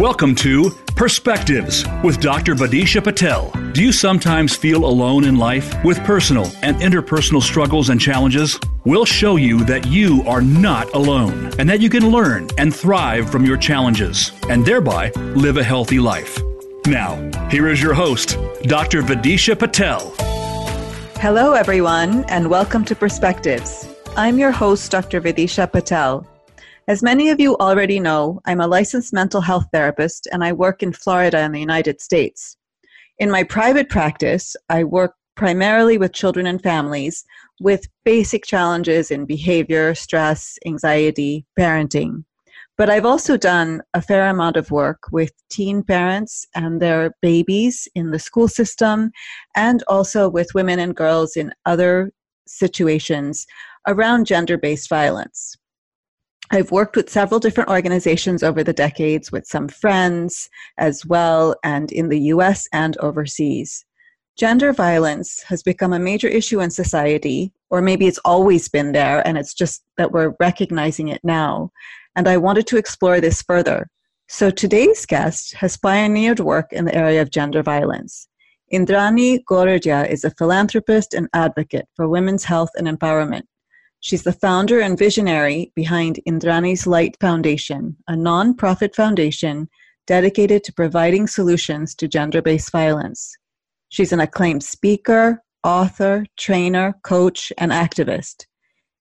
Welcome to Perspectives with Dr. Vidisha Patel. Do you sometimes feel alone in life with personal and interpersonal struggles and challenges? We'll show you that you are not alone and that you can learn and thrive from your challenges and thereby live a healthy life. Now, here is your host, Dr. Vidisha Patel. Hello, everyone, and welcome to Perspectives. I'm your host, Dr. Vidisha Patel. As many of you already know, I'm a licensed mental health therapist and I work in Florida in the United States. In my private practice, I work primarily with children and families with basic challenges in behavior, stress, anxiety, parenting. But I've also done a fair amount of work with teen parents and their babies in the school system, and also with women and girls in other situations around gender based violence. I've worked with several different organizations over the decades, with some friends as well, and in the US and overseas. Gender violence has become a major issue in society, or maybe it's always been there and it's just that we're recognizing it now. And I wanted to explore this further. So today's guest has pioneered work in the area of gender violence. Indrani Goradia is a philanthropist and advocate for women's health and empowerment. She's the founder and visionary behind Indrani's Light Foundation, a non-profit foundation dedicated to providing solutions to gender based violence. She's an acclaimed speaker, author, trainer, coach, and activist.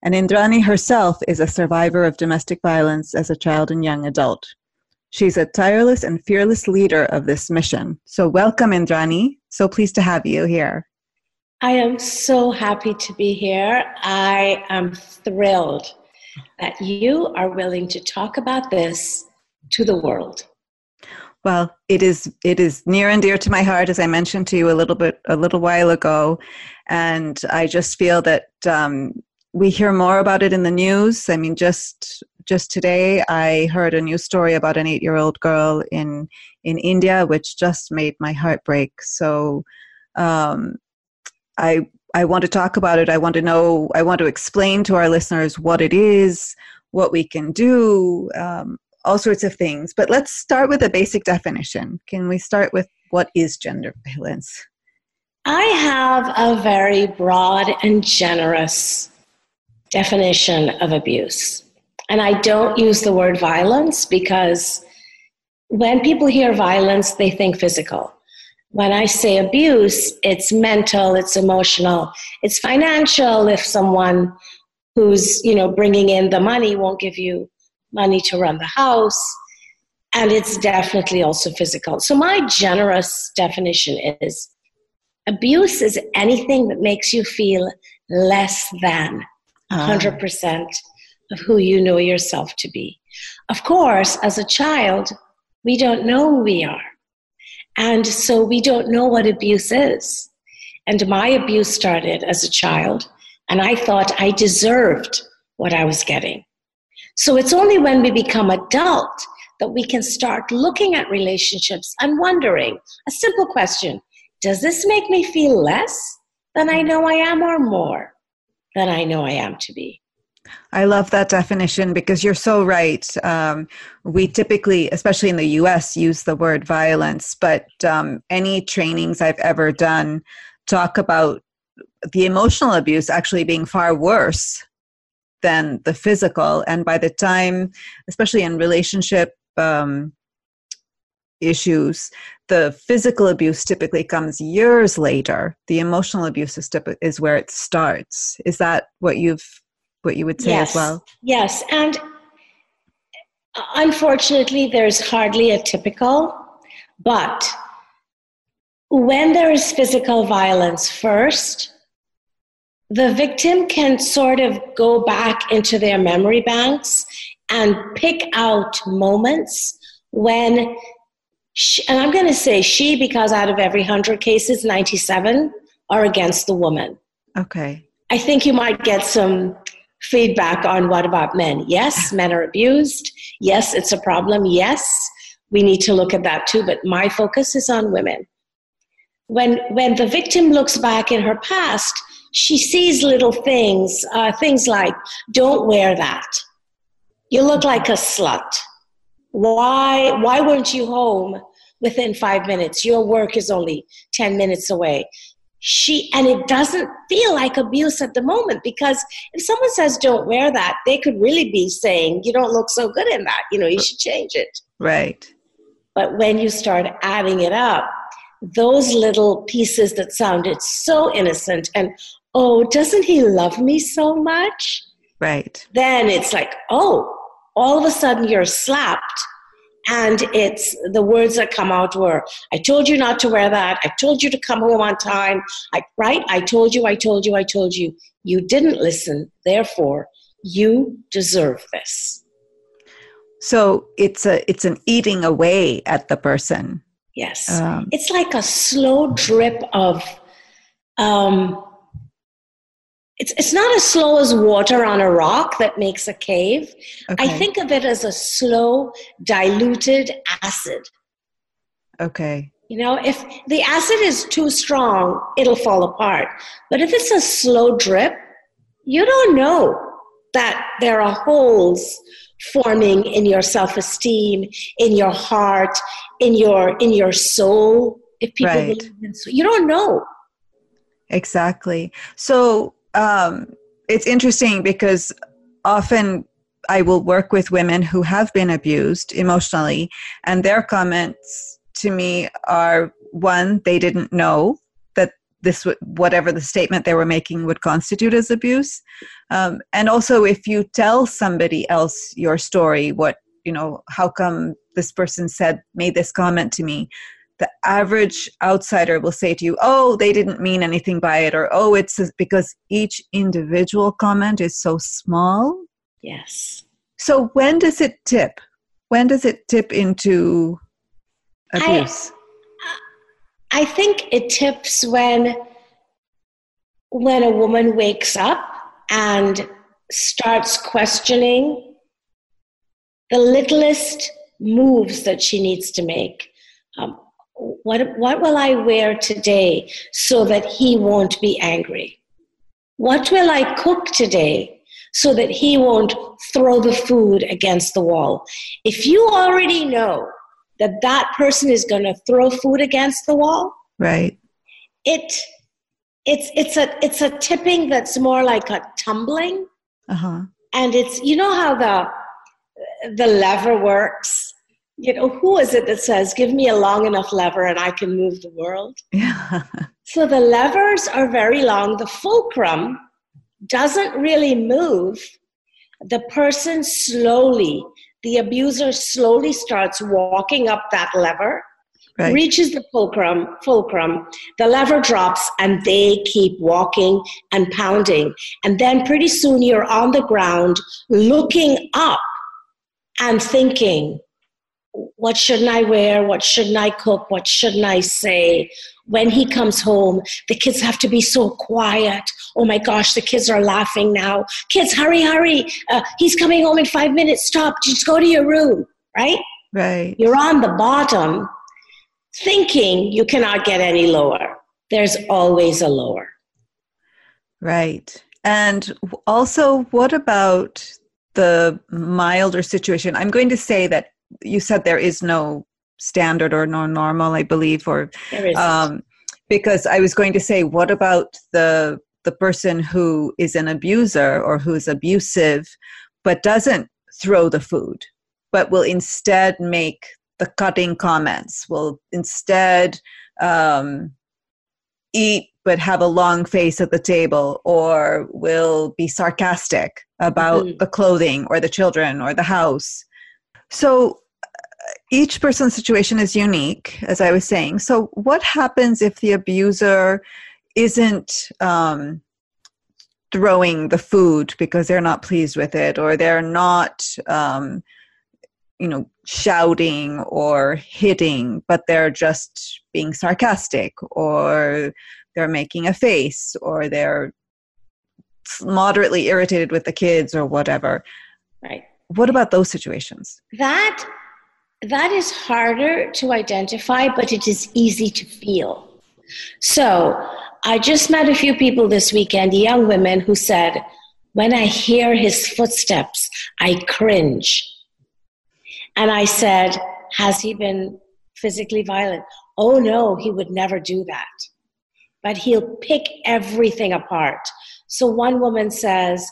And Indrani herself is a survivor of domestic violence as a child and young adult. She's a tireless and fearless leader of this mission. So, welcome, Indrani. So pleased to have you here. I am so happy to be here. I am thrilled that you are willing to talk about this to the world. Well, it is it is near and dear to my heart, as I mentioned to you a little bit a little while ago, and I just feel that um, we hear more about it in the news. I mean, just just today, I heard a news story about an eight year old girl in in India, which just made my heart break. So. Um, I I want to talk about it. I want to know. I want to explain to our listeners what it is, what we can do, um, all sorts of things. But let's start with a basic definition. Can we start with what is gender violence? I have a very broad and generous definition of abuse. And I don't use the word violence because when people hear violence, they think physical when I say abuse, it's mental, it's emotional, it's financial. If someone who's you know bringing in the money won't give you money to run the house, and it's definitely also physical. So my generous definition is abuse is anything that makes you feel less than ah. 100% of who you know yourself to be. Of course, as a child, we don't know who we are. And so we don't know what abuse is. And my abuse started as a child, and I thought I deserved what I was getting. So it's only when we become adult that we can start looking at relationships and wondering a simple question Does this make me feel less than I know I am or more than I know I am to be? I love that definition because you're so right. Um, we typically, especially in the US, use the word violence, but um, any trainings I've ever done talk about the emotional abuse actually being far worse than the physical. And by the time, especially in relationship um, issues, the physical abuse typically comes years later. The emotional abuse is, is where it starts. Is that what you've what you would say yes. as well. Yes, and unfortunately, there's hardly a typical, but when there is physical violence first, the victim can sort of go back into their memory banks and pick out moments when, she, and I'm going to say she because out of every 100 cases, 97 are against the woman. Okay. I think you might get some feedback on what about men. Yes, men are abused. Yes, it's a problem. Yes, we need to look at that too, but my focus is on women. When, when the victim looks back in her past, she sees little things, uh, things like, don't wear that. You look like a slut. Why, why weren't you home within five minutes? Your work is only 10 minutes away. She, and it doesn't feel like abuse at the moment because if someone says don't wear that, they could really be saying, you don't look so good in that. You know, you should change it. Right. But when you start adding it up, those little pieces that sounded so innocent and, oh, doesn't he love me so much? Right. Then it's like, oh, all of a sudden you're slapped and it's the words that come out were i told you not to wear that. I told you to come home on time. I, right? I told you i told you i told you. You didn't listen. Therefore you deserve this. So it's a it's an eating away at the person. Yes. Um, it's like a slow drip of um, it's, it's not as slow as water on a rock that makes a cave. Okay. I think of it as a slow, diluted acid. Okay. You know, if the acid is too strong, it'll fall apart. But if it's a slow drip, you don't know that there are holes forming in your self-esteem, in your heart, in your in your soul. If people right. believe in you don't know. Exactly. So um, it's interesting because often I will work with women who have been abused emotionally, and their comments to me are one, they didn't know that this whatever the statement they were making would constitute as abuse, um, and also if you tell somebody else your story, what you know, how come this person said made this comment to me, the average outsider will say to you, oh, they didn't mean anything by it, or oh, it's because each individual comment is so small. Yes. So when does it tip? When does it tip into abuse? I, I think it tips when when a woman wakes up and starts questioning the littlest moves that she needs to make. Um, what, what will I wear today so that he won't be angry? What will I cook today so that he won't throw the food against the wall? If you already know that that person is going to throw food against the wall, right? It it's it's a it's a tipping that's more like a tumbling. Uh-huh. And it's you know how the the lever works you know, who is it that says, give me a long enough lever and I can move the world? Yeah. so the levers are very long. The fulcrum doesn't really move. The person slowly, the abuser slowly starts walking up that lever, right. reaches the fulcrum, fulcrum, the lever drops, and they keep walking and pounding. And then pretty soon you're on the ground looking up and thinking, what shouldn't I wear? What shouldn't I cook? What shouldn't I say? When he comes home, the kids have to be so quiet. Oh my gosh, the kids are laughing now. Kids, hurry, hurry. Uh, he's coming home in five minutes. Stop. Just go to your room, right? Right. You're on the bottom thinking you cannot get any lower. There's always a lower. Right. And also, what about the milder situation? I'm going to say that you said there is no standard or no normal, I believe, or um, because I was going to say, what about the the person who is an abuser or who's abusive, but doesn't throw the food, but will instead make the cutting comments, will instead um, eat but have a long face at the table, or will be sarcastic about mm-hmm. the clothing or the children or the house so each person's situation is unique, as I was saying. So, what happens if the abuser isn't um, throwing the food because they're not pleased with it, or they're not, um, you know, shouting or hitting, but they're just being sarcastic, or they're making a face, or they're moderately irritated with the kids, or whatever? Right what about those situations? That that is harder to identify, but it is easy to feel. So I just met a few people this weekend, young women who said, when I hear his footsteps, I cringe. And I said, Has he been physically violent? Oh no, he would never do that. But he'll pick everything apart. So one woman says,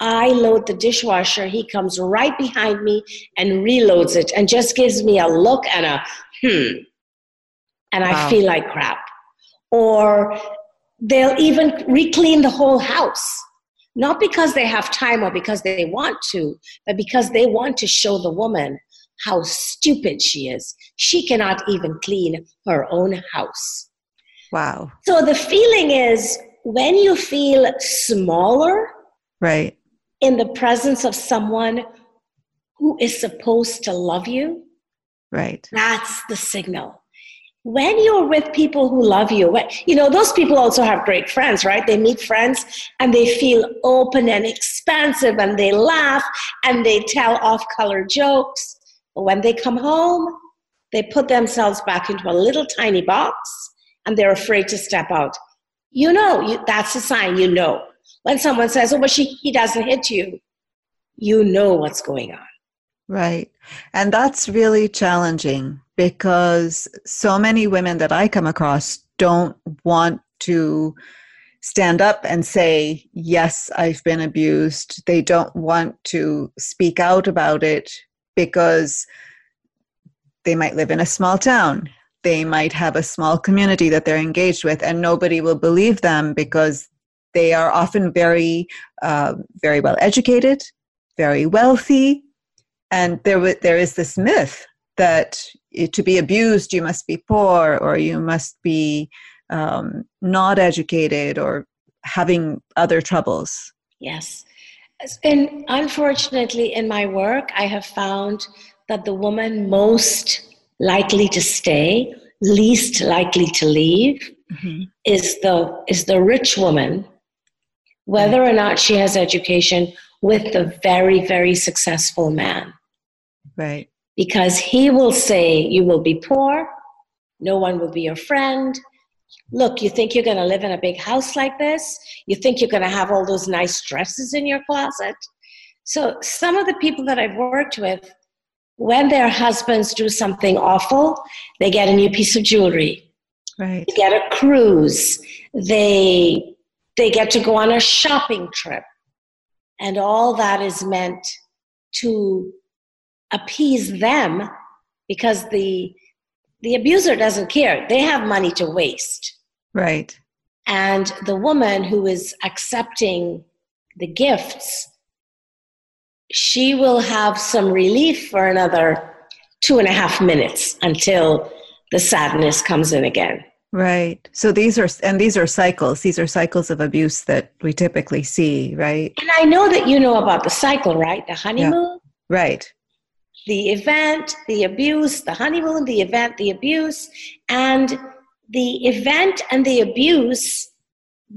I load the dishwasher, he comes right behind me and reloads it and just gives me a look and a hmm. And wow. I feel like crap. Or they'll even reclean the whole house. Not because they have time or because they want to, but because they want to show the woman how stupid she is. She cannot even clean her own house. Wow. So the feeling is when you feel smaller, right, in the presence of someone who is supposed to love you, right, that's the signal when you're with people who love you, when, you know, those people also have great friends, right? They meet friends and they feel open and expansive and they laugh and they tell off color jokes. But when they come home, they put themselves back into a little tiny box and they're afraid to step out. You know, you, that's a sign you know. When someone says, oh, but she, he doesn't hit you, you know what's going on. Right. And that's really challenging because so many women that I come across don't want to stand up and say, Yes, I've been abused. They don't want to speak out about it because they might live in a small town. They might have a small community that they're engaged with, and nobody will believe them because they are often very, uh, very well educated, very wealthy, and there w- there is this myth that to be abused you must be poor or you must be um, not educated or having other troubles yes and unfortunately in my work i have found that the woman most likely to stay least likely to leave mm-hmm. is the is the rich woman whether mm-hmm. or not she has education with the very very successful man Right. Because he will say, You will be poor, no one will be your friend. Look, you think you're going to live in a big house like this? You think you're going to have all those nice dresses in your closet? So, some of the people that I've worked with, when their husbands do something awful, they get a new piece of jewelry. Right. They get a cruise. They they get to go on a shopping trip. And all that is meant to appease them because the the abuser doesn't care. They have money to waste. Right. And the woman who is accepting the gifts she will have some relief for another two and a half minutes until the sadness comes in again right. So these are and these are cycles. These are cycles of abuse that we typically see right? And i know that you know about the cycle right? The honeymoon? Yeah. right. The event, the abuse, the honeymoon, the event, the abuse, and the event and the abuse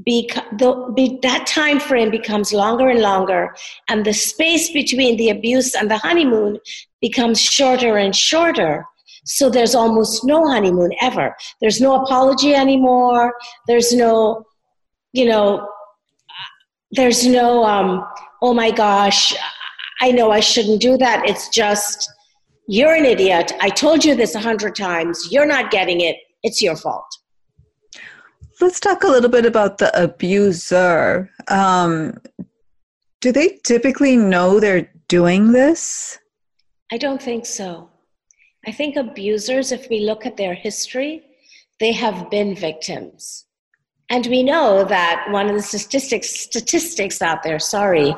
beca- the, be, that time frame becomes longer and longer. And the space between the abuse and the honeymoon becomes shorter and shorter so there's almost no honeymoon ever there's no apology anymore there's no you know there's no um, oh my gosh I know I shouldn't do that. It's just, you're an idiot. I told you this a hundred times. You're not getting it. It's your fault. Let's talk a little bit about the abuser. Um, do they typically know they're doing this? I don't think so. I think abusers, if we look at their history, they have been victims. And we know that one of the statistics statistics out there, sorry,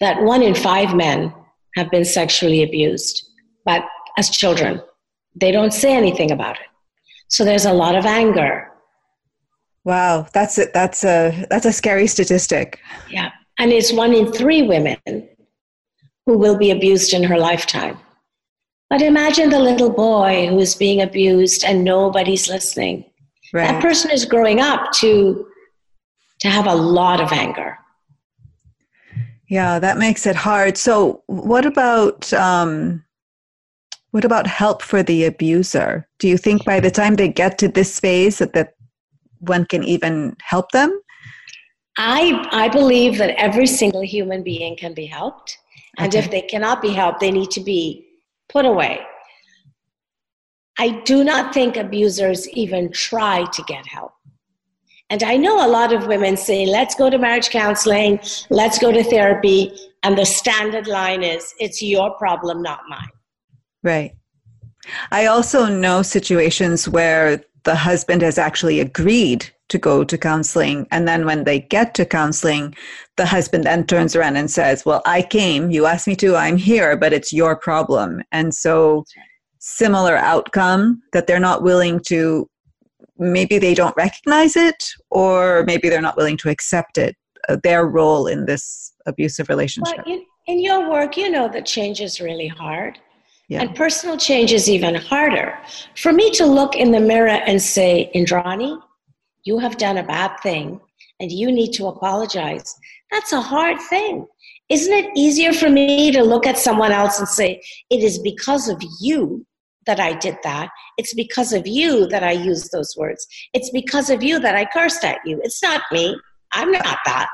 that one in five men have been sexually abused, but as children. They don't say anything about it. So there's a lot of anger. Wow, that's a, that's a that's a scary statistic. Yeah, and it's one in three women who will be abused in her lifetime. But imagine the little boy who is being abused and nobody's listening. Right. That person is growing up to to have a lot of anger. Yeah, that makes it hard. So, what about um, what about help for the abuser? Do you think by the time they get to this phase that, that one can even help them? I I believe that every single human being can be helped, and okay. if they cannot be helped, they need to be put away. I do not think abusers even try to get help. And I know a lot of women say, let's go to marriage counseling, let's go to therapy. And the standard line is, it's your problem, not mine. Right. I also know situations where the husband has actually agreed to go to counseling. And then when they get to counseling, the husband then turns around and says, Well, I came, you asked me to, I'm here, but it's your problem. And so, similar outcome that they're not willing to, maybe they don't recognize it, or maybe they're not willing to accept it, uh, their role in this abusive relationship. Well, in, in your work, you know that change is really hard. Yeah. And personal change is even harder. For me to look in the mirror and say, Indrani, you have done a bad thing and you need to apologize, that's a hard thing. Isn't it easier for me to look at someone else and say, it is because of you that I did that. It's because of you that I used those words. It's because of you that I cursed at you. It's not me. I'm not that.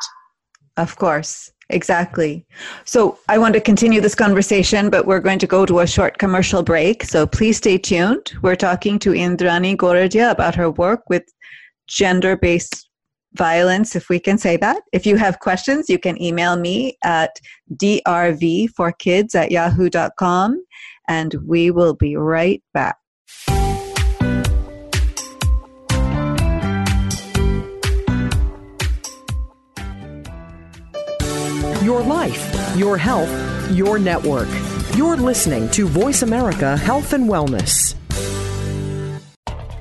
Of course. Exactly. So I want to continue this conversation, but we're going to go to a short commercial break. So please stay tuned. We're talking to Indrani Goradia about her work with gender based violence, if we can say that. If you have questions, you can email me at drv4kids at yahoo.com, and we will be right back. Your life, your health, your network. You're listening to Voice America Health and Wellness.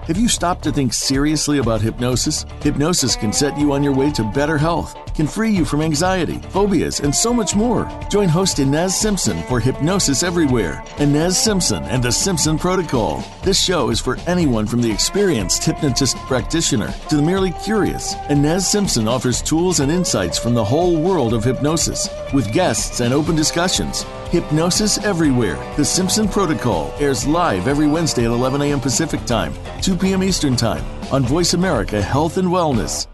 Have you stopped to think seriously about hypnosis? Hypnosis can set you on your way to better health, can free you from anxiety, phobias, and so much more. Join host Ines Simpson for Hypnosis Everywhere. Ines Simpson and the Simpson Protocol. This show is for anyone from the experienced hypnotist practitioner to the merely curious. Ines Simpson offers tools and insights from the whole world of hypnosis with guests and open discussions. Hypnosis Everywhere. The Simpson Protocol airs live every Wednesday at 11 a.m. Pacific Time, 2 p.m. Eastern Time on Voice America Health and Wellness.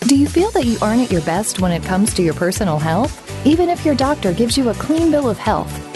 Do you feel that you aren't at your best when it comes to your personal health? Even if your doctor gives you a clean bill of health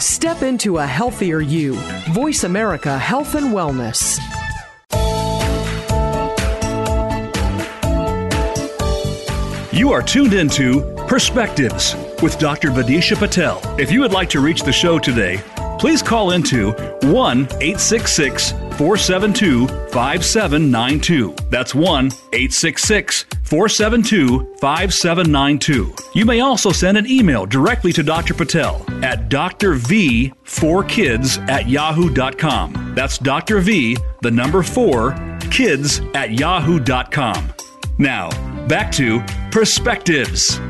Step into a healthier you. Voice America Health and Wellness. You are tuned into Perspectives with Dr. Vidisha Patel. If you would like to reach the show today, please call into 1 866 472 5792. That's 1 866 472 5792. You may also send an email directly to Dr. Patel at drv4kids at yahoo.com. That's Dr. V, the number 4, kids at yahoo.com. Now, back to Perspectives.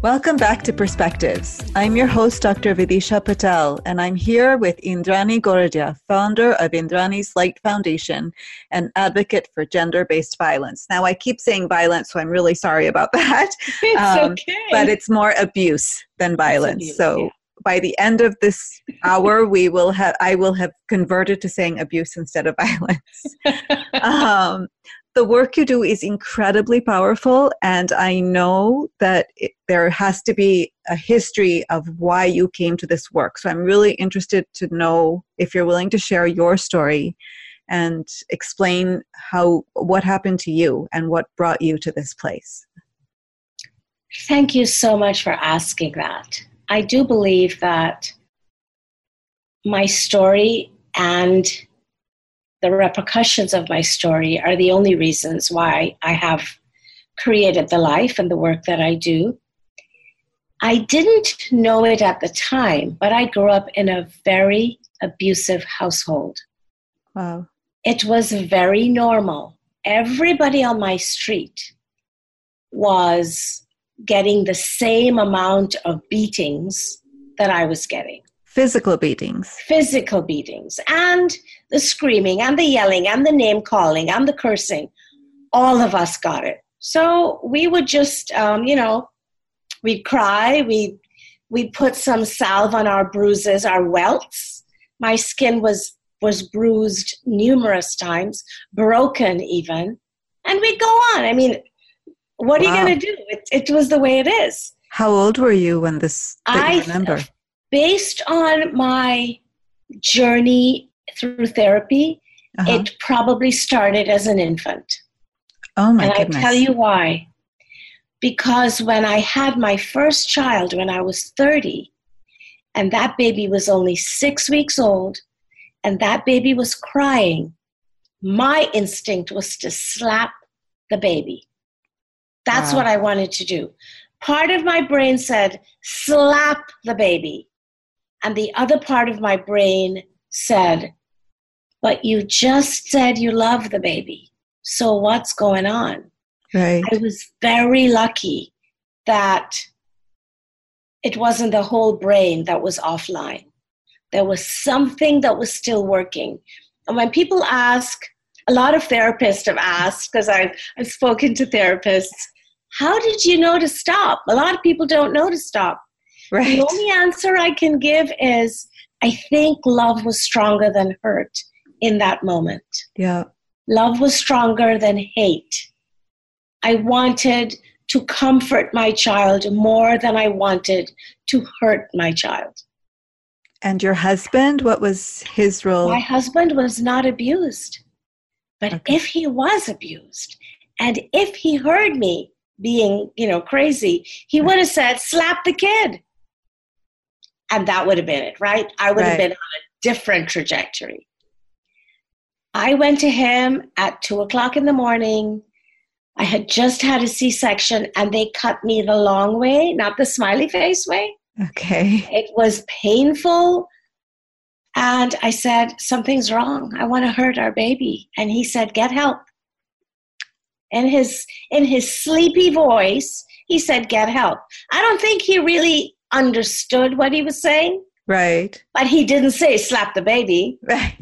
Welcome back to Perspectives. I'm your host, Dr. Vidisha Patel, and I'm here with Indrani Goradia, founder of Indrani's Light Foundation and advocate for gender based violence. Now, I keep saying violence, so I'm really sorry about that. It's um, okay. But it's more abuse than violence. Abuse, so yeah. by the end of this hour, we will have I will have converted to saying abuse instead of violence. um, the work you do is incredibly powerful, and I know that it, there has to be a history of why you came to this work. So I'm really interested to know if you're willing to share your story and explain how what happened to you and what brought you to this place. Thank you so much for asking that. I do believe that my story and the repercussions of my story are the only reasons why I have created the life and the work that I do. I didn't know it at the time, but I grew up in a very abusive household. Wow. It was very normal. Everybody on my street was getting the same amount of beatings that I was getting physical beatings physical beatings and the screaming and the yelling and the name calling and the cursing. All of us got it. So we would just um, you know we'd cry we we'd put some salve on our bruises our welts. My skin was was bruised numerous times broken even and we'd go on. I mean what wow. are you going to do? It, it was the way it is. How old were you when this i remember? Based on my journey through therapy, uh-huh. it probably started as an infant. Oh my and goodness. I tell you why. Because when I had my first child when I was 30, and that baby was only six weeks old, and that baby was crying, my instinct was to slap the baby. That's wow. what I wanted to do. Part of my brain said, slap the baby. And the other part of my brain said, But you just said you love the baby. So what's going on? Right. I was very lucky that it wasn't the whole brain that was offline. There was something that was still working. And when people ask, a lot of therapists have asked, because I've, I've spoken to therapists, how did you know to stop? A lot of people don't know to stop. Right. The only answer I can give is I think love was stronger than hurt in that moment. Yeah. Love was stronger than hate. I wanted to comfort my child more than I wanted to hurt my child. And your husband, what was his role? My husband was not abused. But okay. if he was abused, and if he heard me being, you know, crazy, he would have said, slap the kid and that would have been it, right? I would right. have been on a different trajectory. I went to him at two o'clock in the morning. I had just had a C section and they cut me the long way, not the smiley face way. Okay. It was painful. And I said, Something's wrong. I want to hurt our baby. And he said, Get help. In his in his sleepy voice, he said, Get help. I don't think he really understood what he was saying. Right. But he didn't say slap the baby. Right.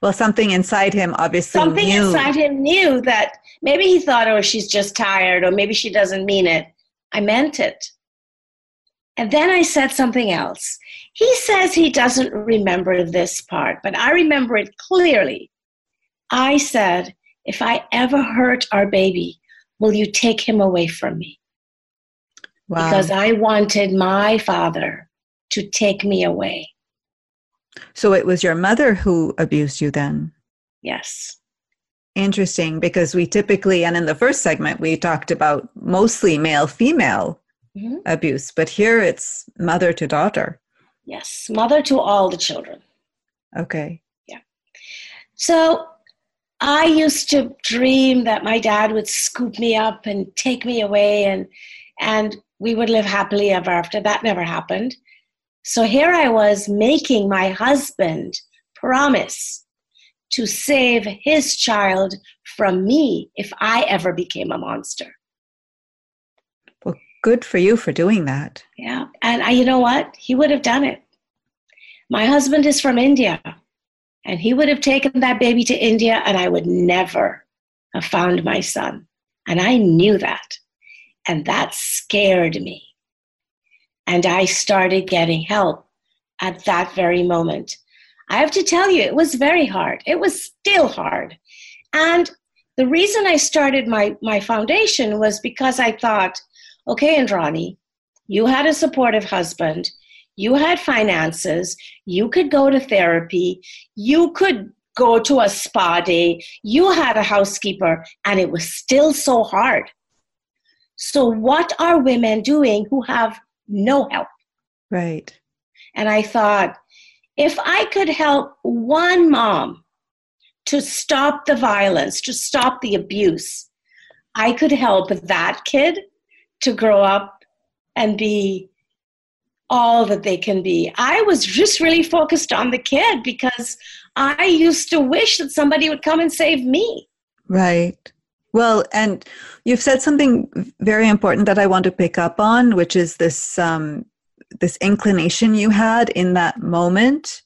Well, something inside him obviously something knew. inside him knew that maybe he thought, oh, she's just tired, or maybe she doesn't mean it. I meant it. And then I said something else. He says he doesn't remember this part, but I remember it clearly. I said, if I ever hurt our baby, will you take him away from me? wow. because I wanted my father to take me away. So it was your mother who abused you then? Yes. Interesting, because we typically, and in the first segment, we talked about mostly male female mm-hmm. abuse, but here it's mother to daughter. Yes, mother to all the children. Okay. Yeah. So I used to dream that my dad would scoop me up and take me away and and we would live happily ever after. That never happened. So here I was making my husband promise to save his child from me if I ever became a monster. Well, good for you for doing that. Yeah. And I, you know what? He would have done it. My husband is from India, and he would have taken that baby to India, and I would never have found my son. And I knew that. And that scared me. And I started getting help at that very moment. I have to tell you, it was very hard. It was still hard. And the reason I started my, my foundation was because I thought, okay, Indrani, you had a supportive husband, you had finances, you could go to therapy, you could go to a spa day, you had a housekeeper, and it was still so hard. So, what are women doing who have no help? Right. And I thought, if I could help one mom to to stop the violence, to stop the abuse, I could help that kid to grow up and be all that they can be. I was just really focused on the kid because I used to wish that somebody would come and save me. Right. Well, and you've said something very important that I want to pick up on, which is this um, this inclination you had in that moment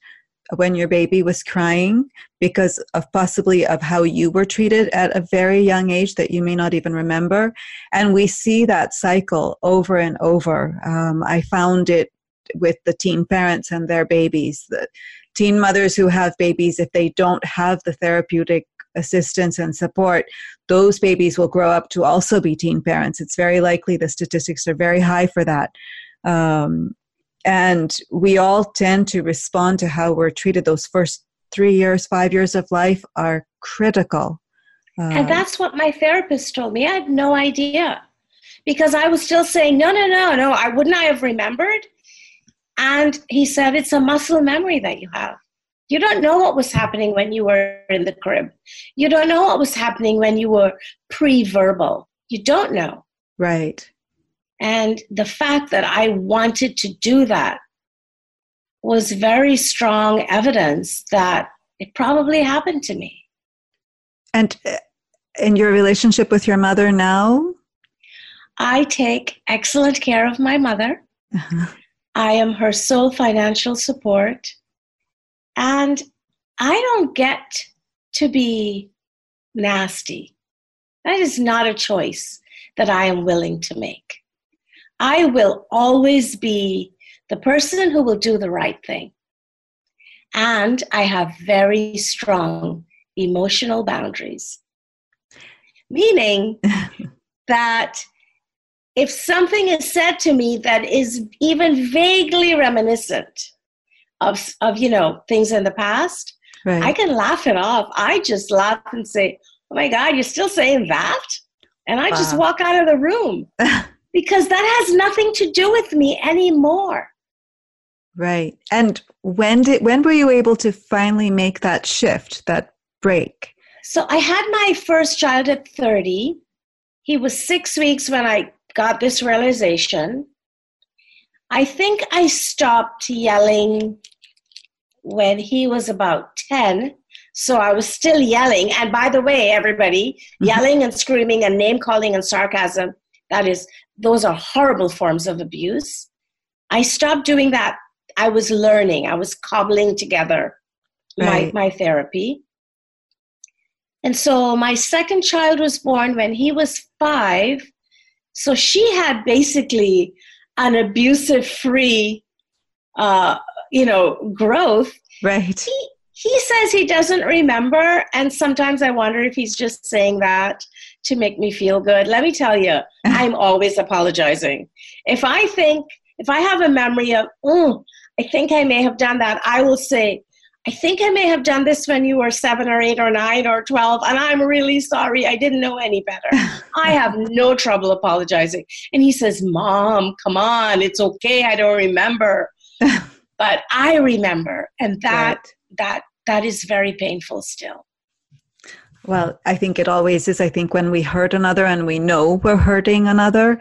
when your baby was crying because of possibly of how you were treated at a very young age that you may not even remember. And we see that cycle over and over. Um, i found it with the teen parents and their babies the teen mothers who have babies if they don't have the therapeutic assistance and support, those babies will grow up to also be teen parents. It's very likely the statistics are very high for that. Um, and we all tend to respond to how we're treated. Those first three years, five years of life are critical. Um, and that's what my therapist told me. I had no idea because I was still saying, no, no, no, no, I wouldn't I have remembered? And he said, it's a muscle memory that you have. You don't know what was happening when you were in the crib. You don't know what was happening when you were pre verbal. You don't know. Right. And the fact that I wanted to do that was very strong evidence that it probably happened to me. And uh, in your relationship with your mother now? I take excellent care of my mother. Uh-huh. I am her sole financial support. And I don't get to be nasty. That is not a choice that I am willing to make. I will always be the person who will do the right thing. And I have very strong emotional boundaries, meaning that if something is said to me that is even vaguely reminiscent of of you know things in the past right. i can laugh it off. I just laugh and say oh my god you're still saying that? And i wow. just walk out of the room because that has nothing to do with me anymore. Right. And when did when were you able to finally make that shift that break? So i had my first child at 30 he was six weeks when i got this realization I think I stopped yelling when he was about 10. So I was still yelling. And by the way, everybody, mm-hmm. yelling and screaming and name calling and sarcasm, that is, those are horrible forms of abuse. I stopped doing that. I was learning, I was cobbling together right. my, my therapy. And so my second child was born when he was five. So she had basically an abusive free uh, you know growth. Right. He, he says he doesn't remember and sometimes i wonder if he's just saying that to make me feel good. Let me tell you i'm always apologizing. If i think if i have a memory of oh i think i may have done that i will say I think I may have done this when you were seven or eight or nine or 12, and I'm really sorry. I didn't know any better. I have no trouble apologizing. And he says, Mom, come on, it's okay. I don't remember. but I remember, and that, right. that, that is very painful still. Well, I think it always is. I think when we hurt another and we know we're hurting another,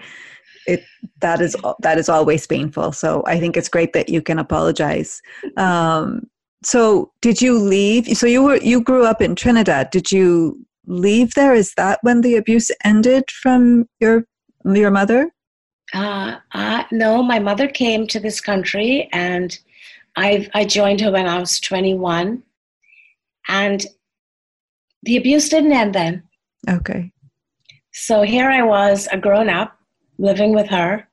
it that is that is always painful. So I think it's great that you can apologize. Um, so did you leave? So you were you grew up in trinidad. Did you leave there? Is that when the abuse ended from your your mother? Uh, uh, no my mother came to this country and I, I joined her when i was 21 and the abuse didn't end then. Okay. So here i was a grown up living with her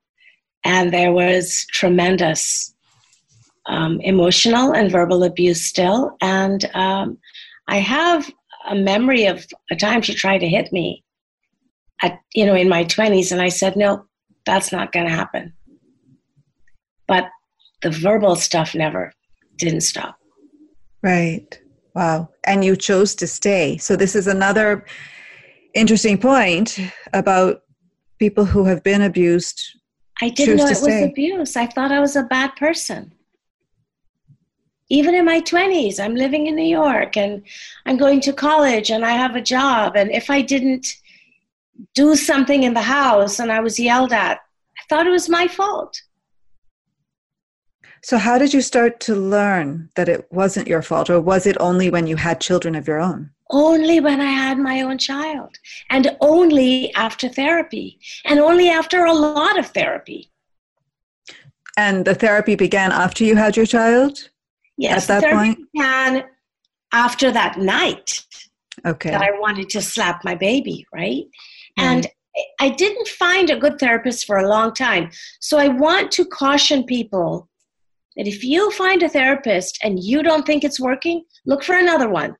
and there was tremendous um, emotional and verbal abuse still. And um, I have a memory of a time she tried to hit me at, you know, in my 20s. And I said, no, that's not going to happen. But the verbal stuff never didn't stop. Right. Wow. And you chose to stay. So this is another interesting point about people who have been abused. I didn't know it was abuse. I thought I was a bad person. Even in my 20s, I'm living in New York and I'm going to college and I have a job. And if I didn't do something in the house and I was yelled at, I thought it was my fault. So, how did you start to learn that it wasn't your fault, or was it only when you had children of your own? Only when I had my own child, and only after therapy, and only after a lot of therapy. And the therapy began after you had your child? Yes, at that point? after that night. Okay. That I wanted to slap my baby, right? Mm. And I didn't find a good therapist for a long time. So I want to caution people that if you find a therapist and you don't think it's working, look for another one.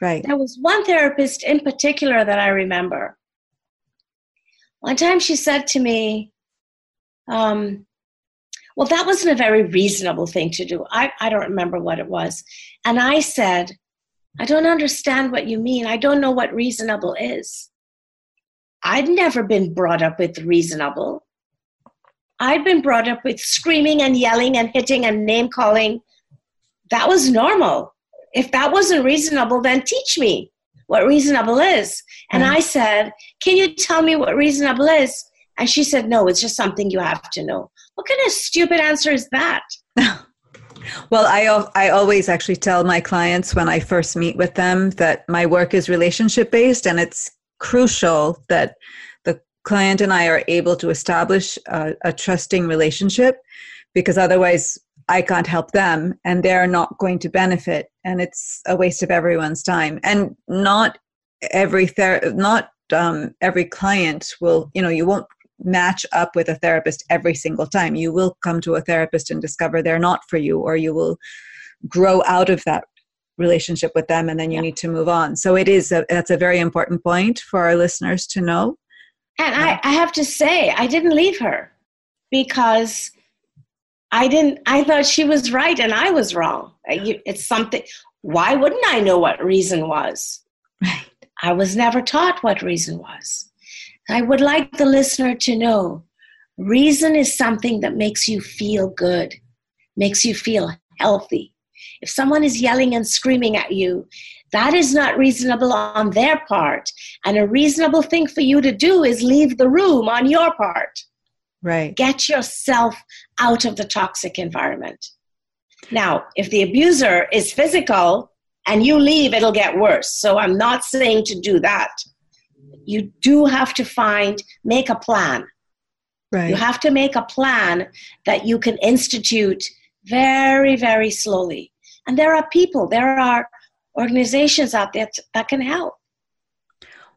Right. There was one therapist in particular that I remember. One time she said to me, um, well, that wasn't a very reasonable thing to do. I, I don't remember what it was. And I said, I don't understand what you mean. I don't know what reasonable is. I'd never been brought up with reasonable. I'd been brought up with screaming and yelling and hitting and name calling. That was normal. If that wasn't reasonable, then teach me what reasonable is. And mm. I said, Can you tell me what reasonable is? And she said, No, it's just something you have to know. What kind of stupid answer is that? well, I, I always actually tell my clients when I first meet with them that my work is relationship based and it's crucial that the client and I are able to establish a, a trusting relationship because otherwise I can't help them and they're not going to benefit and it's a waste of everyone's time and not every ther- not um, every client will you know you won't match up with a therapist every single time you will come to a therapist and discover they're not for you or you will grow out of that relationship with them and then you yeah. need to move on so it is a, that's a very important point for our listeners to know and I, I have to say, I didn't leave her because I didn't, I thought she was right and I was wrong. It's something, why wouldn't I know what reason was? Right. I was never taught what reason was. I would like the listener to know reason is something that makes you feel good, makes you feel healthy. If someone is yelling and screaming at you, that is not reasonable on their part. And a reasonable thing for you to do is leave the room on your part. Right. Get yourself out of the toxic environment. Now, if the abuser is physical and you leave, it'll get worse. So I'm not saying to do that. You do have to find, make a plan. Right. You have to make a plan that you can institute very, very slowly. And there are people, there are organizations out there that can help.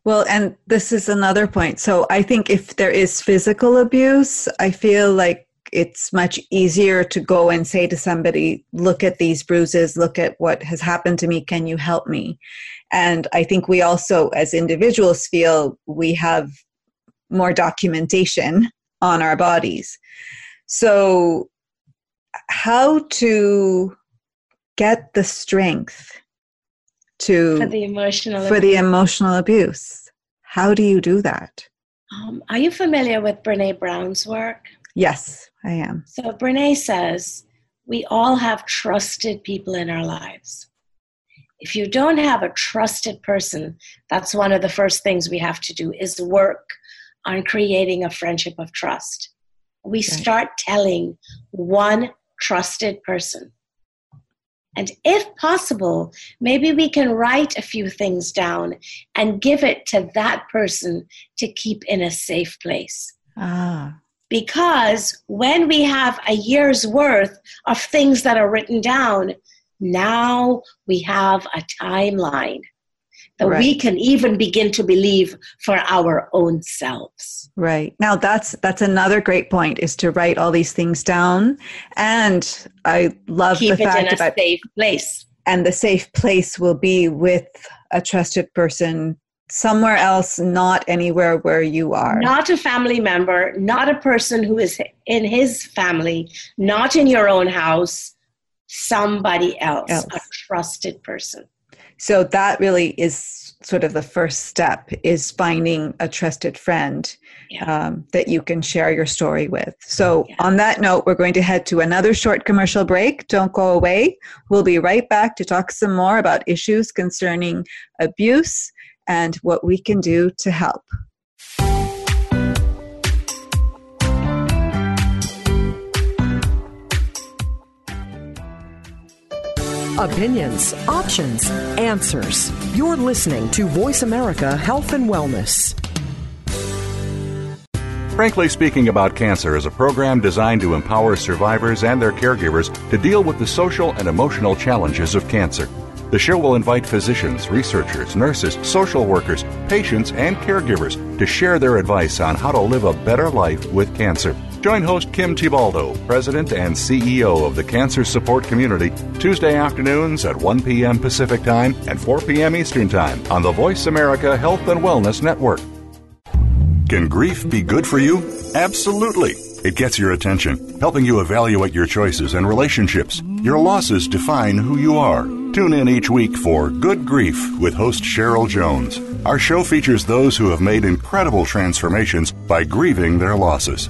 Well, and this is another point. So I think if there is physical abuse, I feel like it's much easier to go and say to somebody, look at these bruises, look at what has happened to me, can you help me? And I think we also, as individuals, feel we have more documentation on our bodies. So, how to get the strength to for the emotional for abuse. the emotional abuse. How do you do that? Um, are you familiar with Brene Brown's work? Yes, I am. So Brene says we all have trusted people in our lives. If you don't have a trusted person, that's one of the first things we have to do is work on creating a friendship of trust. We right. start telling one trusted person and if possible, maybe we can write a few things down and give it to that person to keep in a safe place. Ah. Because when we have a year's worth of things that are written down, now we have a timeline that right. we can even begin to believe for our own selves. Right. Now that's that's another great point is to write all these things down. And i love Keep the fact about safe place. And the safe place will be with a trusted person somewhere else not anywhere where you are. Not a family member not a person who is in his family not in your own house somebody else, else. a trusted person So that really is sort of the first step is finding a trusted friend Yeah. um, that you can share your story with. So Yeah. on that note, we're going to head to another short commercial break. Don't go away. We'll be right back to talk some more about issues concerning abuse and what we can do to help. Opinions, options, answers. You're listening to Voice America Health and Wellness. Frankly Speaking About Cancer is a program designed to empower survivors and their caregivers to deal with the social and emotional challenges of cancer. The show will invite physicians, researchers, nurses, social workers, patients, and caregivers to share their advice on how to live a better life with cancer. Join host Kim Thiboldeaux, President and CEO of the Cancer Support Community, Tuesday afternoons at 1 p.m. Pacific Time and 4 p.m. Eastern Time on the Voice America Health and Wellness Network. Can grief be good for you? Absolutely. It gets your attention, helping you evaluate your choices and relationships. Your losses define who you are. Tune in each week for Good Grief with host Cheryl Jones. Our show features those who have made incredible transformations by grieving their losses.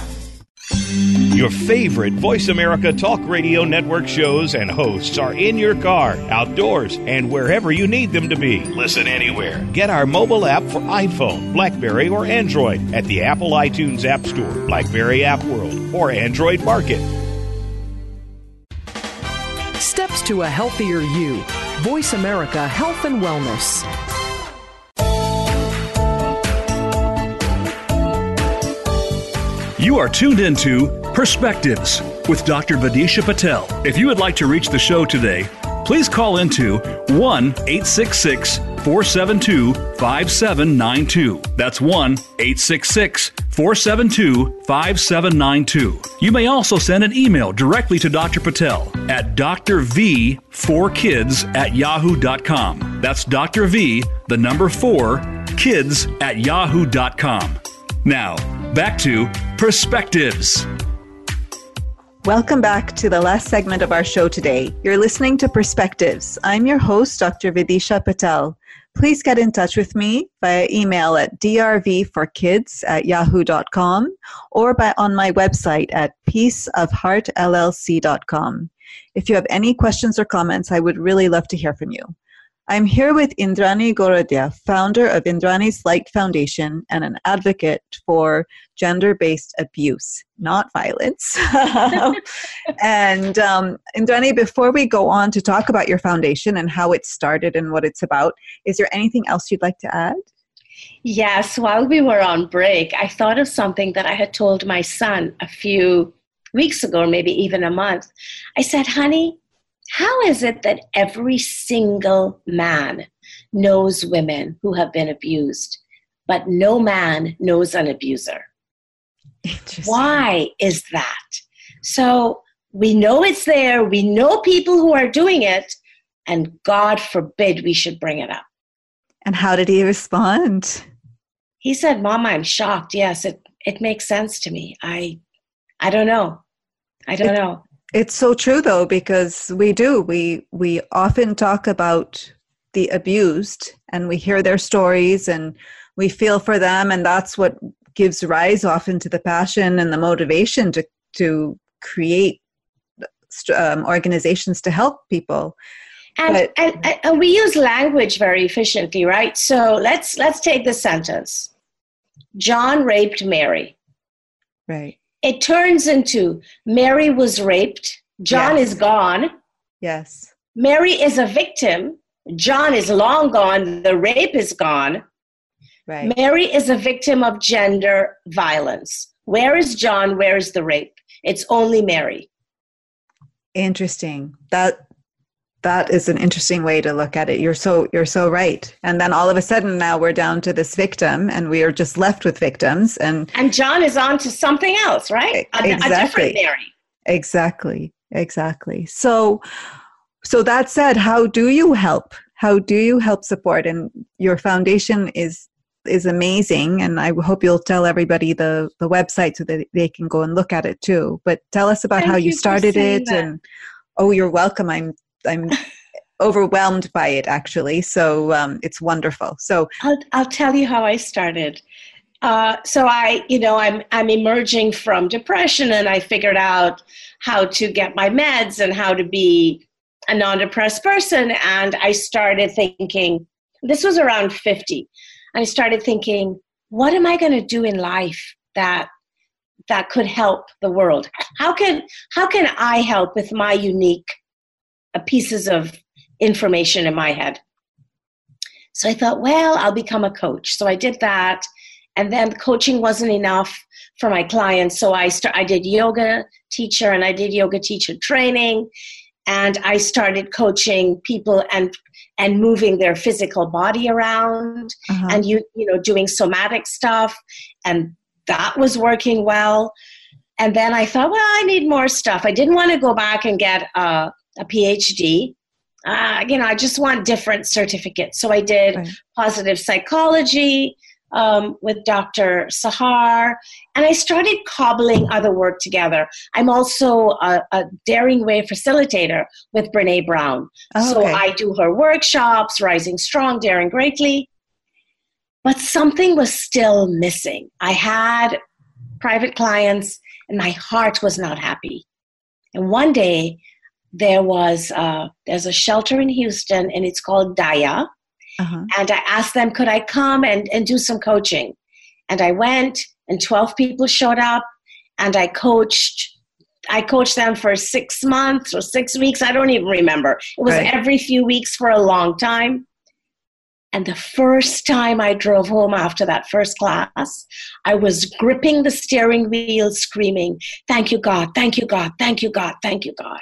Your favorite Voice America Talk Radio Network shows and hosts are in your car, outdoors, and wherever you need them to be. Listen anywhere. Get our mobile app for iPhone, Blackberry, or Android at the Apple iTunes App Store, Blackberry App World, or Android Market. Steps to a healthier you. Voice America Health and Wellness. You are tuned into Perspectives with Dr. Vidisha Patel. If you would like to reach the show today, please call into 1 866 472 5792. That's 1 866 472 5792. You may also send an email directly to Dr. Patel at drv4kids at yahoo.com. That's Dr. V, the number 4, kids at yahoo.com. Now, back to Perspectives. Welcome back to the last segment of our show today. You're listening to Perspectives. I'm your host, Dr. Vidisha Patel. Please get in touch with me via email at drvforkids at yahoo.com or by on my website at peaceofheartllc.com. If you have any questions or comments, I would really love to hear from you. I'm here with Indrani Goradia, founder of Indrani's Light Foundation and an advocate for gender based abuse, not violence. and um, Indrani, before we go on to talk about your foundation and how it started and what it's about, is there anything else you'd like to add? Yes, while we were on break, I thought of something that I had told my son a few weeks ago, maybe even a month. I said, honey, how is it that every single man knows women who have been abused, but no man knows an abuser? Why is that? So we know it's there, we know people who are doing it, and God forbid we should bring it up. And how did he respond? He said, Mama, I'm shocked. Yes, it, it makes sense to me. I I don't know. I don't know. It's so true though because we do we we often talk about the abused and we hear their stories and we feel for them and that's what gives rise often to the passion and the motivation to to create um, organizations to help people. And, But- and, and, and we use language very efficiently, right? So let's let's take the sentence. John raped Mary. Right. It turns into Mary was raped. John Yes. is gone. Yes. Mary is a victim. John is long gone. The rape is gone. Right. Mary is a victim of gender violence. Where is John? Where is the rape? It's only Mary. Interesting. That that is an interesting way to look at it. You're so you're so right. And then all of a sudden now we're down to this victim and we are just left with victims and And John is on to something else, right? A, Exactly. Exactly. Exactly. So so that said, how do you help? How do you help support? And your foundation is is amazing, and I hope you'll tell everybody the the website so that they can go and look at it too. But tell us about Thank how you you started it, that. and oh, you're welcome. I'm I'm overwhelmed by it actually. So um, it's wonderful. So I'll, I'll tell you how I started. Uh, so I, you know, I'm I'm emerging from depression, and I figured out how to get my meds and how to be a non-depressed person. And I started thinking, this was around fifty. I started thinking, what am I going to do in life that that could help the world? How can how can I help with my unique pieces of information in my head? So I thought, well, I'll become a coach. So I did that, and then coaching wasn't enough for my clients. So I st- I did yoga teacher and I did yoga teacher training, and I started coaching people and and moving their physical body around uh-huh. and you you know doing somatic stuff, and that was working well. And then I thought, well, I need more stuff. I didn't want to go back and get a, a PhD uh, you know, I just want different certificates. So I did Right. positive psychology um, with Dr. Shahar, and I started cobbling other work together. I'm also a, a Daring Way facilitator with Brene Brown. Oh, So. I do her workshops, Rising Strong, Daring Greatly. But something was still missing. I had private clients, and my heart was not happy. And one day, there was uh, there's a shelter in Houston, and it's called Daya. uh-huh. And I asked them, could I come and, and do some coaching? And I went, and 12 people showed up, and I coached. I coached them for six months or six weeks. I don't even remember. It was Right. every few weeks for a long time. And the first time I drove home after that first class, I was gripping the steering wheel, screaming, Thank you, God, thank you, God, thank you, God, thank you, God.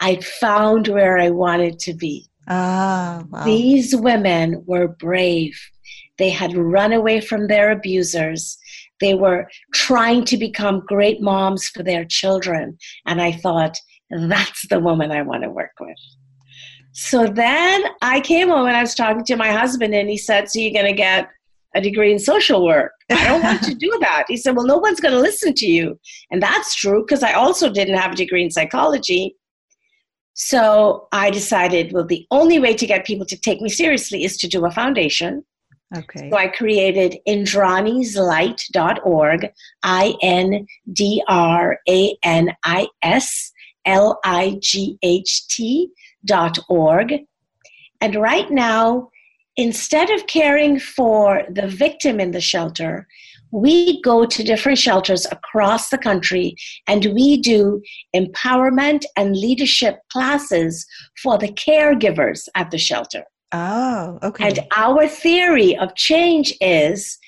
I found where I wanted to be. Ah, wow. These women were brave. They had run away from their abusers. They were trying to become great moms for their children. And I thought, that's the woman I want to work with. So then I came home and I was talking to my husband, and he said, So you're going to get a degree in social work? I don't want to do that. He said, Well, no one's going to listen to you. And that's true because I also didn't have a degree in psychology. So I decided, well, the only way to get people to take me seriously is to do a foundation. okay. So I created indranislight.org, I N D R A N I S L I G H T dot org. And right now, instead of caring for the victim in the shelter, we go to different shelters across the country and we do empowerment and leadership classes for the caregivers at the shelter. Oh, okay. And our theory of change is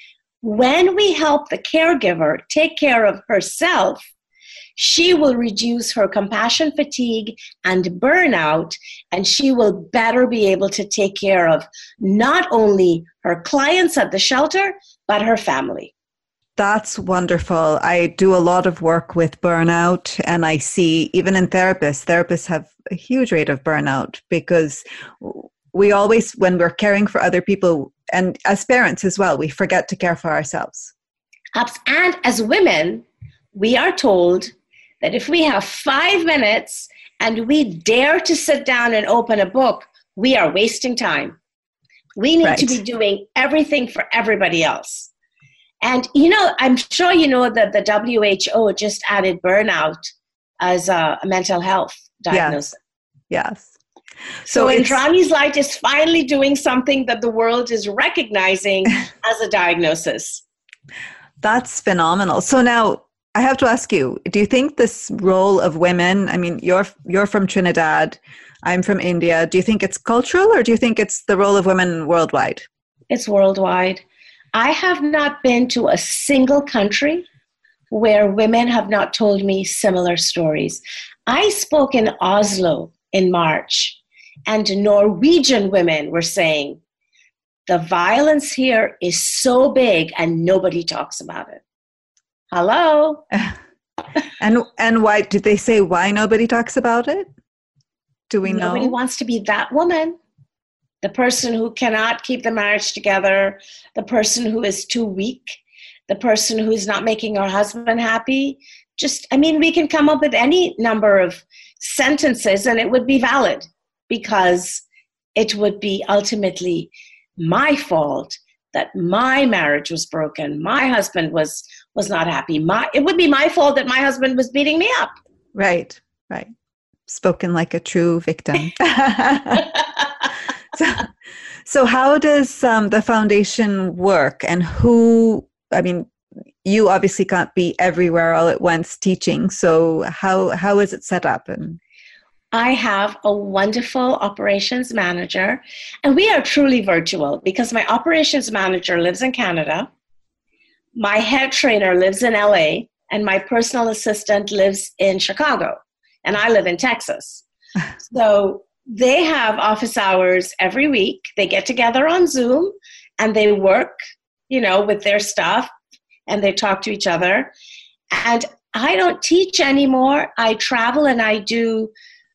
when we help the caregiver take care of herself, she will reduce her compassion fatigue and burnout, and she will better be able to take care of not only her clients at the shelter, but her family. That's wonderful. I do a lot of work with burnout, and I see even in therapists, therapists have a huge rate of burnout because we always, when we're caring for other people, and as parents as well, we forget to care for ourselves. And as women, we are told that if we have five minutes and we dare to sit down and open a book, we are wasting time. We need to be doing everything for everybody else. And you know, I'm sure you know that the WHO just added burnout as a, mental health diagnosis. Yes. So, So it's- Indrani's Light is finally doing something that the world is recognizing as a diagnosis. That's phenomenal. So now I have to ask you, do you think this role of women, I mean, you're you're from Trinidad, I'm from India, do you think it's cultural or do you think it's the role of women worldwide? It's worldwide. I have not been to a single country where women have not told me similar stories. I spoke in Oslo in March, and Norwegian women were saying, the violence here is so big and nobody talks about it. Hello? And and why did they say why nobody talks about it? Do we Nobody know? Nobody wants to be that woman. The person who cannot keep the marriage together, the person who is too weak, the person who is not making her husband happy. Just, I mean, we can come up with any number of sentences and it would be valid because it would be ultimately my fault that my marriage was broken my husband was was not happy my it would be my fault that my husband was beating me up Right, right. Spoken like a true victim. so, so how does um, the foundation work and who, I mean, you obviously can't be everywhere all at once teaching. So how, how is it set up? And I have a wonderful operations manager, and we are truly virtual because my operations manager lives in Canada, my head trainer lives in LA, and my personal assistant lives in Chicago, and I live in Texas. so they have office hours every week. They get together on Zoom and they work, you know, with their stuff and they talk to each other. And I don't teach anymore. I travel and I do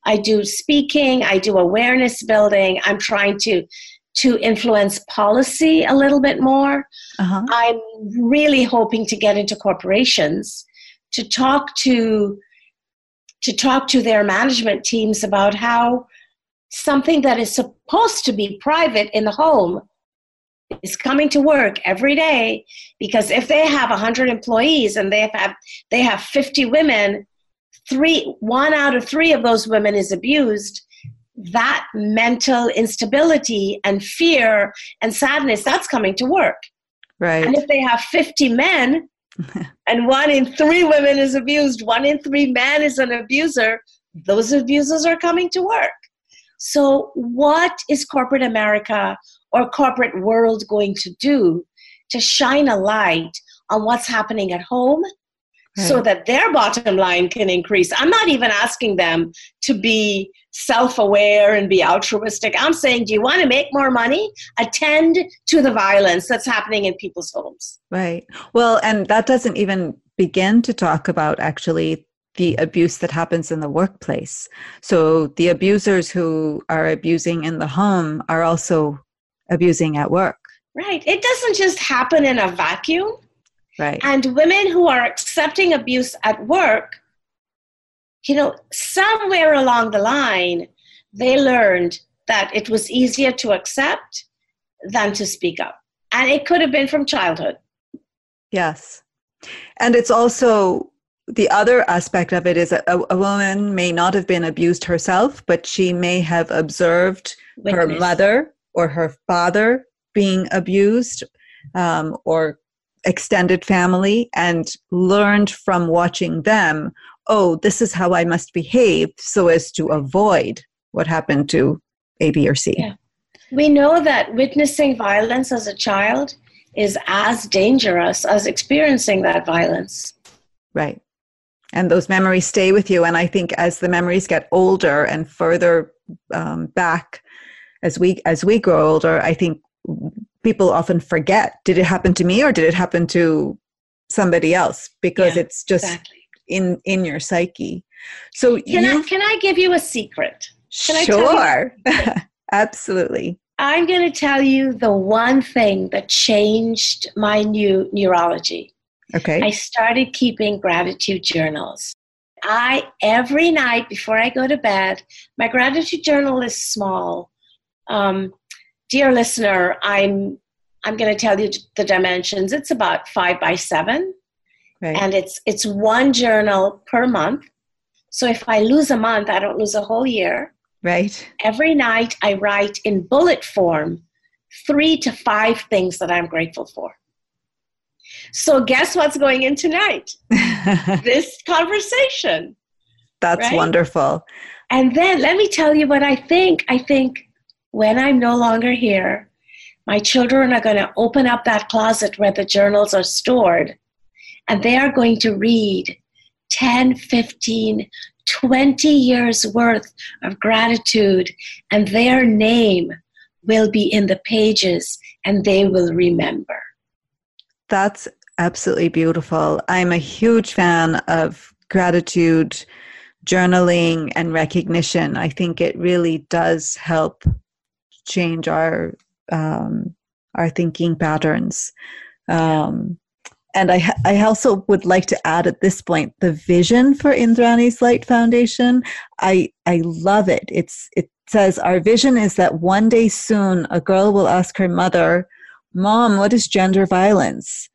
I do speaking, I do awareness building. I'm trying to to influence policy a little bit more. uh-huh. I'm really hoping to get into corporations to talk to to talk to their management teams about how something that is supposed to be private in the home is coming to work every day because if they have 100 employees and they have they have 50 women three one out of 3 of those women is abused that mental instability and fear and sadness that's coming to work right. and if they have 50 men and one in three women is abused, one in three men is an abuser, those abusers are coming to work. So, what is corporate America or corporate world going to do to shine a light on what's happening at home so that their bottom line can increase? I'm not even asking them to be self aware and be altruistic. I'm saying, do you want to make more money? Attend to the violence that's happening in people's homes. Right. Well, and that doesn't even begin to talk about actually the abuse that happens in the workplace. So the abusers who are abusing in the home are also abusing at work. Right. It doesn't just happen in a vacuum. Right. And women who are accepting abuse at work, you know, somewhere along the line, they learned that it was easier to accept than to speak up. And it could have been from childhood. Yes. And it's also the other aspect of it is a, a woman may not have been abused herself, but she may have observed her mother or her father being abused um, or extended family and learned from watching them oh this is how i must behave so as to avoid what happened to a b or c Yeah. We know that witnessing violence as a child is as dangerous as experiencing that violence. Right. And those memories stay with you. And I think as the memories get older and further um, back, as we as we grow older, I think people often forget: did it happen to me or did it happen to somebody else? Because Yeah, it's just Exactly. in in your psyche. So Can I, can I give you a secret? Can I tell you- sure, absolutely. I'm going to tell you the one thing that changed my new neurology. Okay. I started keeping gratitude journals. I every night before I go to bed, my gratitude journal is small. Um, dear listener, I'm I'm going to tell you the dimensions. It's about five by seven, right. and it's it's one journal per month. So if I lose a month, I don't lose a whole year right. every night I write in bullet form three to five things that I'm grateful for. So, guess what's going in tonight? This conversation. That's Right? wonderful. And then let me tell you what I think. I think when I'm no longer here, my children are going to open up that closet where the journals are stored and they are going to read 10, 15, 20 years worth of gratitude, and their name will be in the pages and they will remember. That's absolutely beautiful. I'm a huge fan of gratitude journaling and recognition, I think it really does help change our um, our thinking patterns. Um, and I, I also would like to add at this point the vision for Indrani's Light Foundation. I, I love it. It's, it says, Our vision is that one day soon a girl will ask her mother, Mom, what is gender violence?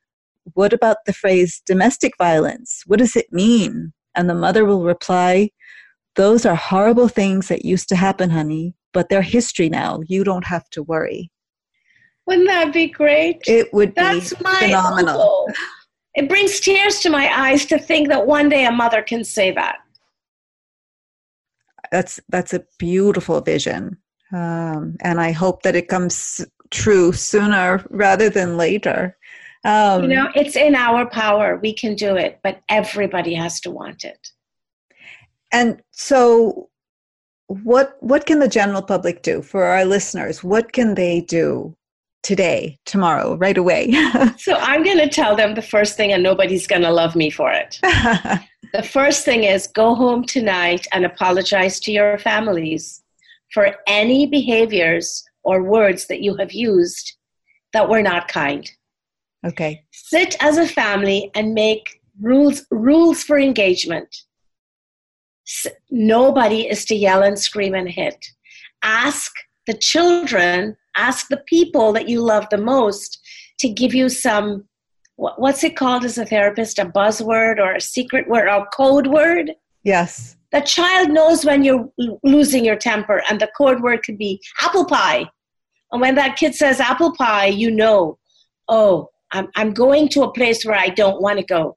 What about the phrase domestic violence? What does it mean? And the mother will reply, Those are horrible things that used to happen, honey, but they're history now. You don't have to worry. Wouldn't that be great? It would That's be my phenomenal. goal. It brings tears to my eyes to think that one day a mother can say that. That's that's a beautiful vision, um, and I hope that it comes true sooner rather than later. Um, you know, it's in our power. We can do it, but everybody has to want it. And so, what what can the general public do for our listeners? What can they do today, tomorrow, right away? so I'm going to tell them the first thing, and nobody's going to love me for it. the first thing is go home tonight and apologize to your families for any behaviors or words that you have used that were not kind. Okay. Sit as a family and make rules rules for engagement. S- nobody is to yell and scream and hit. Ask the children, ask the people that you love the most to give you some what, what's it called as a therapist a buzzword or a secret word or a code word yes. the child knows when you're losing your temper and the code word could be apple pie and when that kid says apple pie you know oh i'm, I'm going to a place where i don't want to go.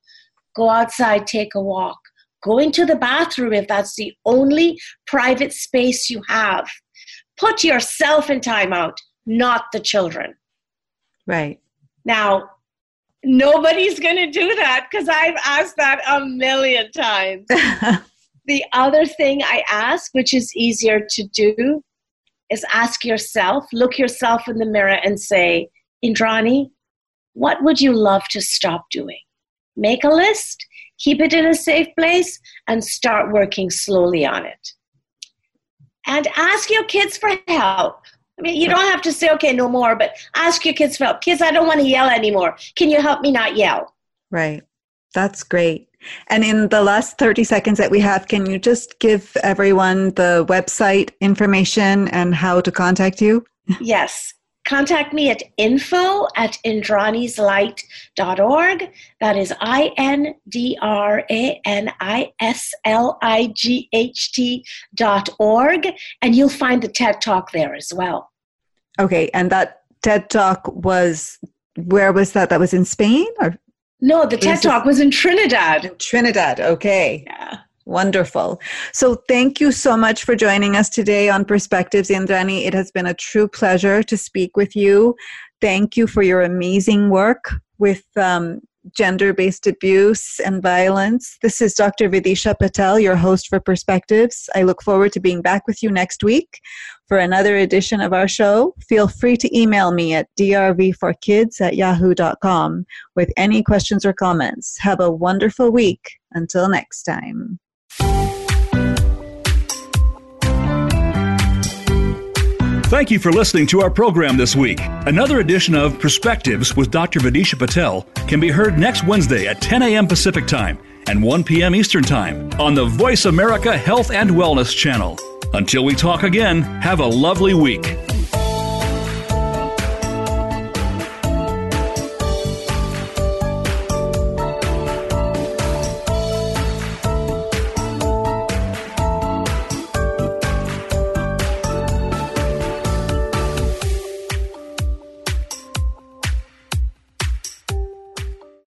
Go outside take a walk. Go into the bathroom if that's the only private space you have. Put yourself in timeout not the children. Right. now nobody's going to do that because i've asked that a million times. The other thing I ask, which is easier to do, is ask yourself, look yourself in the mirror and say, Indrani, what would you love to stop doing? Make a list, keep it in a safe place, and start working slowly on it. And ask your kids for help. I mean, you don't have to say, okay, no more, but ask your kids for help. Kids, I don't want to yell anymore. Can you help me not yell? Right. That's great. And in the last 30 seconds that we have, can you just give everyone the website information and how to contact you? yes. Contact me at info at indranislight.org. That is I N D R A N I S L I G H T dot org. And you'll find the TED Talk there as well. Okay. And that TED Talk was, where was that? That was in Spain or No, the TED Talk was in Trinidad. Trinidad? Okay. Yeah. Wonderful. So, thank you so much for joining us today on Perspectives, Indrani. It has been a true pleasure to speak with you. Thank you for your amazing work with um, gender based abuse and violence. This is Dr. Vidisha Patel, your host for Perspectives. I look forward to being back with you next week for another edition of our show. Feel free to email me at drv4kids at yahoo.com with any questions or comments. Have a wonderful week. Until next time. Thank you for listening to our program this week. Another edition of Perspectives with Dr. Vidisha Patel can be heard next Wednesday at 10 a.m. Pacific Time and 1 p.m. Eastern Time on the Voice America Health and Wellness channel. Until we talk again, have a lovely week.